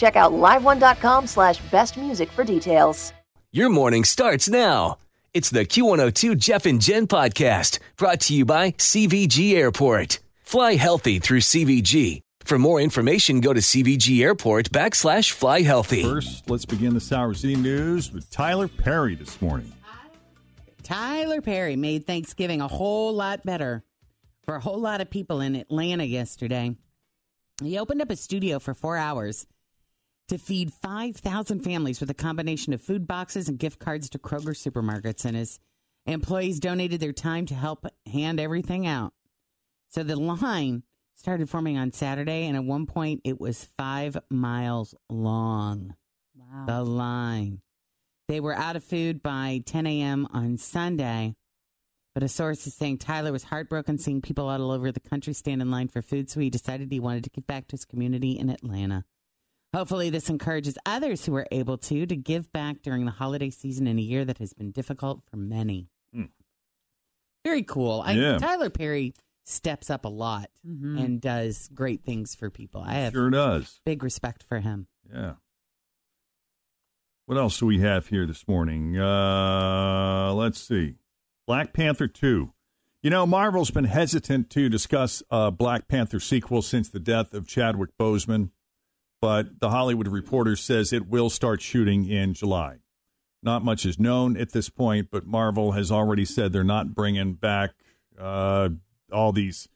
Check out liveone.com slash best music for details. Your morning starts now. It's the Q102 Jeff and Jen podcast brought to you by CVG Airport. Fly healthy through CVG. For more information, go to CVG Airport backslash fly healthy. First, let's begin the Sour City News with Tyler Perry this morning. Tyler Perry made Thanksgiving a whole lot better for a whole lot of people in Atlanta yesterday. He opened up a studio for four hours to feed 5,000 families with a combination of food boxes and gift cards to Kroger supermarkets. And his employees donated their time to help hand everything out. So the line started forming on Saturday, and at one point it was five miles long. Wow. The line. They were out of food by 10 a.m. on Sunday. But a source is saying Tyler was heartbroken seeing people all over the country stand in line for food, so he decided he wanted to give back to his community in Atlanta. Hopefully, this encourages others who are able to to give back during the holiday season in a year that has been difficult for many. Hmm. Very cool. I, Tyler Perry steps up a lot Mhm. and does great things for people. I have Sure does. big respect for him. Yeah. What else do we have here this morning? Uh, let's see. Black Panther 2. You know, Marvel's been hesitant to discuss a Black Panther sequel since the death of Chadwick Boseman, but The Hollywood Reporter says it will start shooting in July. Not much is known at this point, but Marvel has already said they're not bringing back uh, all these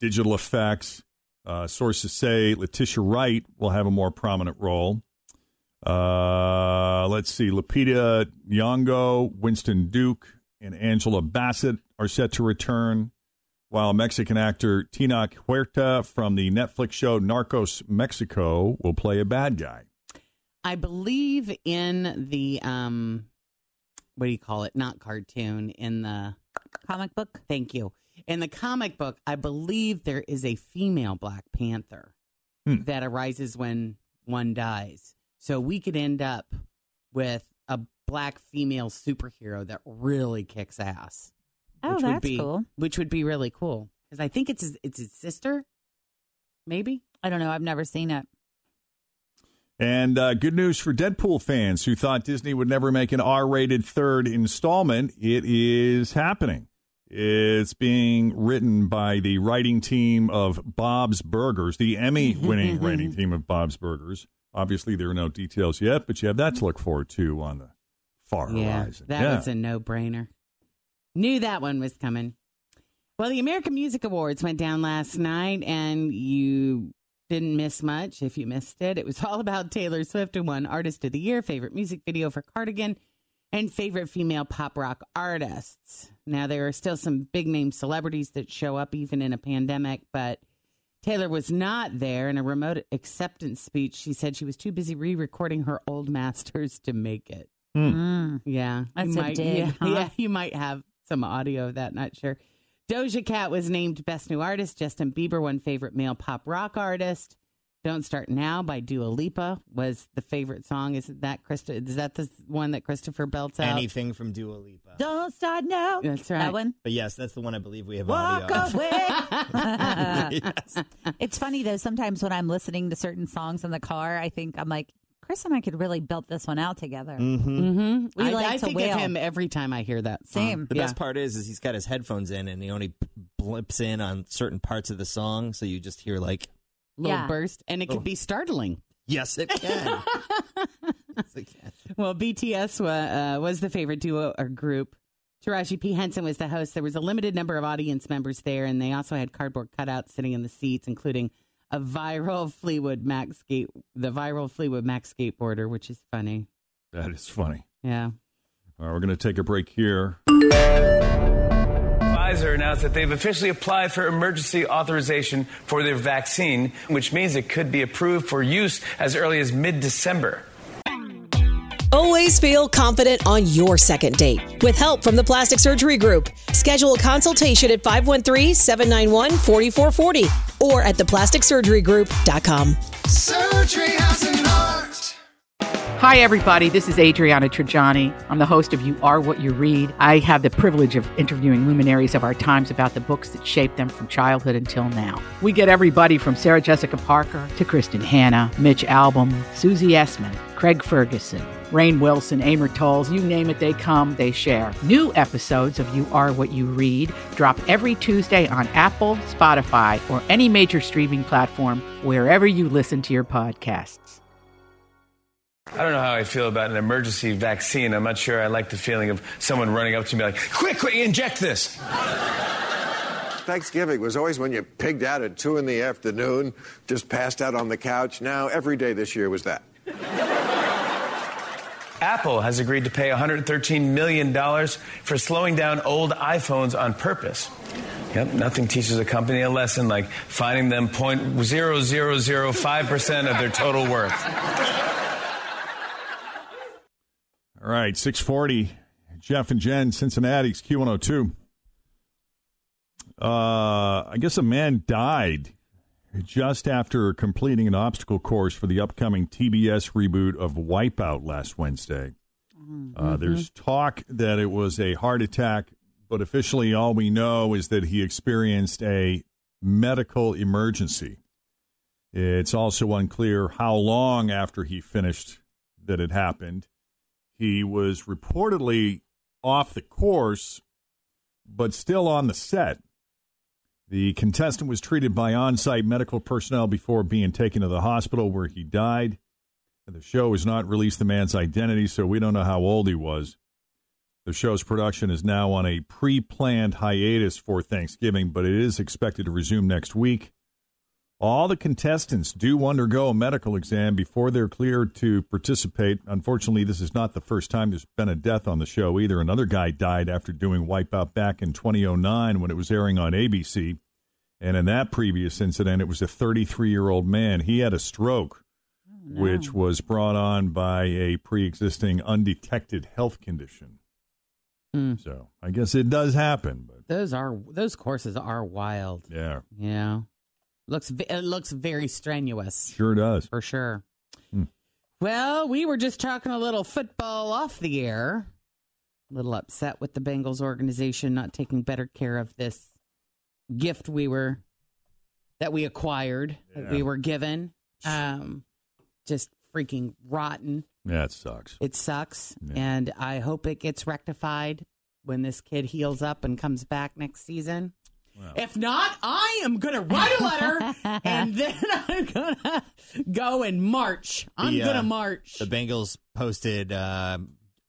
digital effects. Uh, sources say Letitia Wright will have a more prominent role. Uh, let's see. Lupita Nyong'o, Winston Duke, and Angela Bassett are set to return, while Mexican actor Tenoch Huerta from the Netflix show Narcos Mexico will play a bad guy. I believe in the um what do you call it? Not cartoon, in the Comic book. thank you. In the comic book, I believe there is a female Black Panther Hmm. that arises when one dies. So we could end up with a black female superhero that really kicks ass. Oh, which would that's be, cool. Which would be really cool because I think it's his, it's his sister, maybe. I don't know. I've never seen it. And uh, good news for Deadpool fans who thought Disney would never make an R rated third installment. It is happening. It's being written by the writing team of Bob's Burgers, the Emmy winning writing team of Bob's Burgers. Obviously, there are no details yet, but you have that to look forward to on the far yeah, horizon. that Yeah. was a no brainer. Knew that one was coming. Well, the American Music Awards went down last night, and you didn't miss much if you missed it. It was all about Taylor Swift, who won Artist of the Year, favorite music video for Cardigan, and favorite female pop rock artists. Now, there are still some big name celebrities that show up even in a pandemic, but Taylor was not there. In a remote acceptance speech, she said she was too busy re recording her old masters to make it. Mm. Yeah, That's you a might, dig, Yeah, huh? yeah, you might have some audio of that. Not sure. Doja Cat was named Best New Artist. Justin Bieber won Favorite Male Pop Rock Artist. Don't Start Now by Dua Lipa was the favorite song. Isn't that Krista? Is that the one that Christopher belts out? Anything from Dua Lipa. Don't start now. That's right. That one. But yes, that's the one I believe we have Walk audio. of. away. yes. It's funny though. Sometimes when I'm listening to certain songs in the car, I think I'm like, Chris and I could really build this one out together. Mm-hmm. We I, like I to think wail. of him every time I hear that. Song. Same. The Yeah. best part is, is he's got his headphones in and he only blips in on certain parts of the song, so you just hear like, little Yeah. burst, and it Oh. could be startling. yes, it can. yes, it can. Well, BTS uh, was the favorite duo or group. Taraji P. Henson was the host. There was a limited number of audience members there, and they also had cardboard cutouts sitting in the seats, including a viral Fleetwood Mac skate, the viral Fleetwood Mac skateboarder, which is funny. That is funny. Yeah. All right, we're going to take a break here. Pfizer announced that they've officially applied for emergency authorization for their vaccine, which means it could be approved for use as early as mid December. Always feel confident on your second date. With help from the Plastic Surgery Group, schedule a consultation at 513-791-4440 or at theplasticsurgerygroup.com. Surgery has an art. Hi, everybody. This is Adriana Trigiani. I'm the host of You Are What You Read. I have the privilege of interviewing luminaries of our times about the books that shaped them from childhood until now. We get everybody from Sarah Jessica Parker to Kristin Hannah, Mitch Albom, Susie Essman, Craig Ferguson, Rainn Wilson, Amor Towles, you name it, they come, they share. New episodes of You Are What You Read drop every Tuesday on Apple, Spotify, or any major streaming platform wherever you listen to your podcasts. I don't know how I feel about an emergency vaccine. I'm not sure I like the feeling of someone running up to me like, quick, quick, inject this. Thanksgiving was always when you pigged out at 2 in the afternoon, just passed out on the couch. Now, every day this year was that. Apple has agreed to pay $113 million for slowing down old iPhones on purpose. Yep, nothing teaches a company a lesson like finding them 0.0005% of their total worth. All right, 640. Jeff and Jen, Cincinnati's Q102. Uh, I guess a man died just after completing an obstacle course for the upcoming TBS reboot of Wipeout last Wednesday. Uh, there's talk that it was a heart attack, but officially all we know is that he experienced a medical emergency. It's also unclear how long after he finished that it happened. He was reportedly off the course, but still on the set. The contestant was treated by on site medical personnel before being taken to the hospital where he died. The show has not released the man's identity, so we don't know how old he was. The show's production is now on a pre planned hiatus for Thanksgiving, but it is expected to resume next week. All the contestants do undergo a medical exam before they're cleared to participate. Unfortunately, this is not the first time there's been a death on the show either. Another guy died after doing Wipeout back in 2009 when it was airing on ABC. And in that previous incident, it was a 33 year old man. He had a stroke, which was brought on by a pre existing undetected health condition. Hmm. So I guess it does happen, but Those are those courses are wild. yeah, Yeah. Looks it looks very strenuous sure does. for sure. Hmm. Well, we were just talking a little football off the air. A little upset with the Bengals organization not taking better care of this gift we were that we acquired that we were given. Um, just freaking rotten. Yeah, it sucks. It sucks, Yeah. and I hope it gets rectified when this kid heals up and comes back next season. If not, I am going to write a letter and then I'm going to go and march. I'm The, uh, going to march. The Bengals posted uh,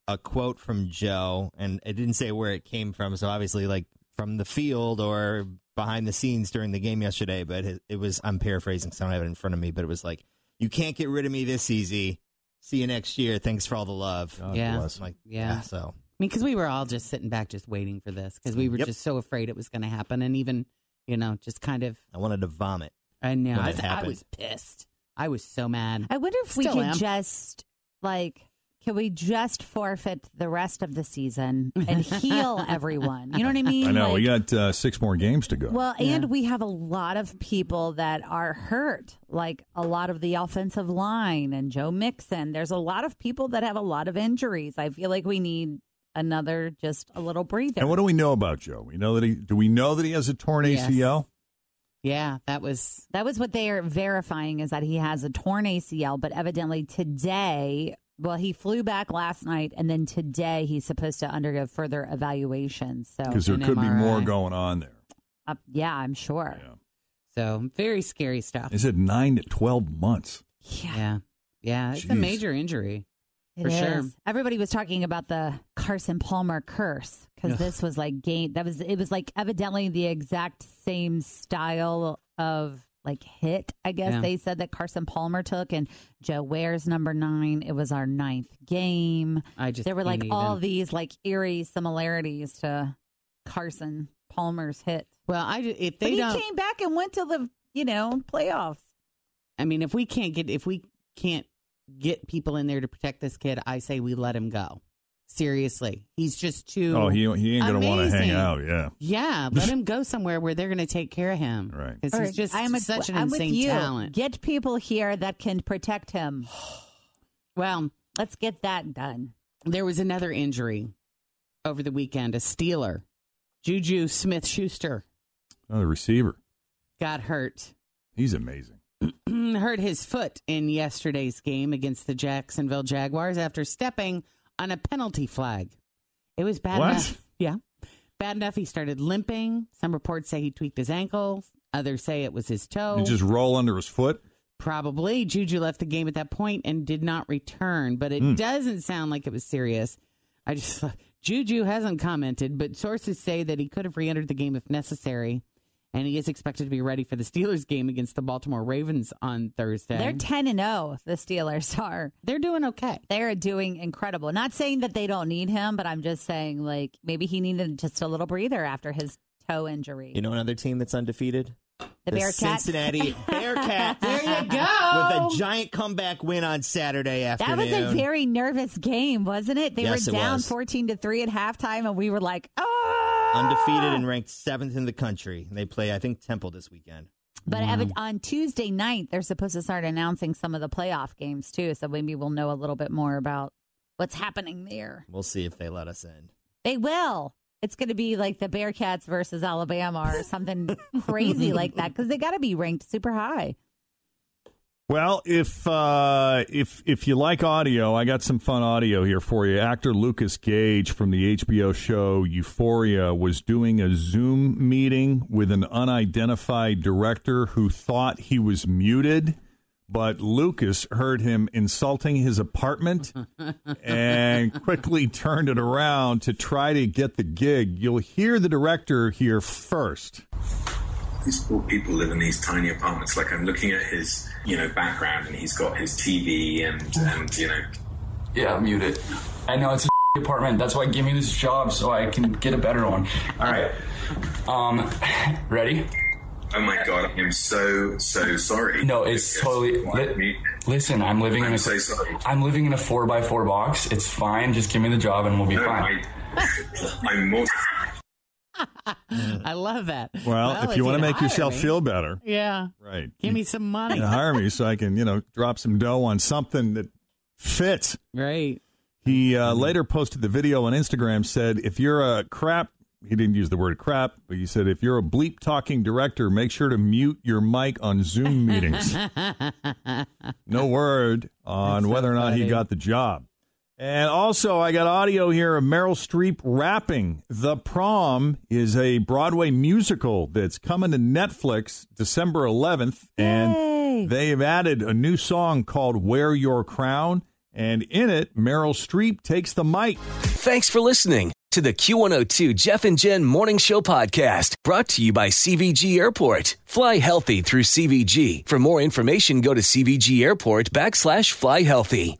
a quote from Joe, and it didn't say where it came from. So obviously, like from the field or behind the scenes during the game yesterday. But it, it was I'm paraphrasing, so I don't have it in front of me. But it was like, "You can't get rid of me this easy. See you next year. Thanks for all the love." God Yeah. bless. Like, Yeah. yeah. So I mean, because we were all just sitting back, just waiting for this, because we were Yep. just so afraid it was going to happen, and even, you know, just kind of. I wanted to vomit. I know. When I, it was- I was pissed. I was so mad. I wonder if we Still could am. just like Can we just forfeit the rest of the season and heal everyone? You know what I mean? I know. Like- we got uh, six more games to go. Well, and we have a lot of people that are hurt, like a lot of the offensive line and Joe Mixon. There's a lot of people that have a lot of injuries. I feel like we need another just a little breather. and what do we know about Joe? We know that he. Do we know that he has a torn Yes. ACL? Yeah, that was That was what they are verifying is that he has a torn ACL, but evidently today, well, he flew back last night, and then today he's supposed to undergo further evaluation. So, Because there An could be more going on there. uh, yeah, I'm sure. Yeah. so very scary stuff. Is it nine to twelve months? Yeah, yeah, it's a major injury It for sure. Everybody was talking about the Carson Palmer curse because this was like game. That was it was like evidently the exact same style of like hit. I guess Yeah. they said that Carson Palmer took, and Joe wears number nine. It was our ninth game. I just there were like all even. these like eerie similarities to Carson Palmer's hit. Well, I if But they he don't, came back and went to the you know playoffs. I mean, if we can't get if we can't get people in there to protect this kid, I say we let him go. Seriously, he's just too. Oh, he he ain't gonna want to hang out. Yeah. Yeah, let him go somewhere where they're going to take care of him. Right. Because he's just I'm a- such an I'm with insane you. talent. Get people here that can protect him. Well, Let's get that done. there was another injury over the weekend. A Steeler, Juju Smith Schuster, Oh, the receiver. got hurt. He's amazing. hurt his foot in yesterday's game against the Jacksonville Jaguars after stepping on a penalty flag. It was bad What? enough. Yeah. Bad enough he started limping. Some reports say he tweaked his ankle. Others say it was his toe. He just roll under his foot. Probably. Juju left the game at that point and did not return, but it Hmm. doesn't sound like it was serious. I just Juju hasn't commented, but sources say that he could have re-entered the game if necessary, and he is expected to be ready for the Steelers game against the Baltimore Ravens on Thursday. They're 10 and 0, the Steelers are. They're doing okay. They're doing incredible. Not saying that they don't need him, but I'm just saying like maybe he needed just a little breather after his toe injury. You know another team that's undefeated? The Bearcats. Cincinnati Bearcats. There you go. With a giant comeback win on Saturday afternoon. that was a very nervous game, wasn't it? They Yes, were it down was. 14 to 3 at halftime and we were like, "Oh!" Undefeated and ranked seventh in the country. They play, I think, Temple this weekend. But evi- on Tuesday night, they're supposed to start announcing some of the playoff games too, so maybe we'll know a little bit more about what's happening there. We'll see if they let us in. They will. It's going to be like the Bearcats versus Alabama or something crazy like that because they got to be ranked super high. Well, if uh, if if you like audio, I got some fun audio here for you. Actor Lucas Gage from the HBO show Euphoria was doing a Zoom meeting with an unidentified director who thought he was muted, but Lucas heard him insulting his apartment and quickly turned it around to try to get the gig. You'll hear the director here first. These poor people live in these tiny apartments. Like I'm looking at his, you know, background, and he's got his TV and and you know. Yeah, mute it. I know it's a apartment. That's why give me this job so I can get a better one. All right. Um, ready? Oh my god, I'm so so sorry. No, it's totally. Li- listen, I'm living in I'm a. so sorry. I'm living in a four by four box. It's fine. Just give me the job and we'll be No, fine. I, I'm mortified. I love that. Well, if you want to make yourself me- feel better, yeah, right? give me some money. and hire me so I can, you know, drop some dough on something that fits. Right. He uh, later posted the video on Instagram. Said, "If you're a crap," he didn't use the word crap, but he said, "If you're a bleep talking director, make sure to mute your mic on Zoom meetings." no word on so whether or not he got the job. And also, I got audio here of Meryl Streep rapping. The Prom is a Broadway musical that's coming to Netflix December 11th. And they've added a new song called Wear Your Crown. And in it, Meryl Streep takes the mic. Thanks for listening to the Q102 Jeff and Jen Morning Show podcast brought to you by CVG Airport. Fly healthy through CVG. For more information, go to CVG Airport backslash fly healthy.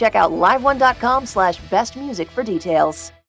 Check out liveone.com slash bestmusic for details.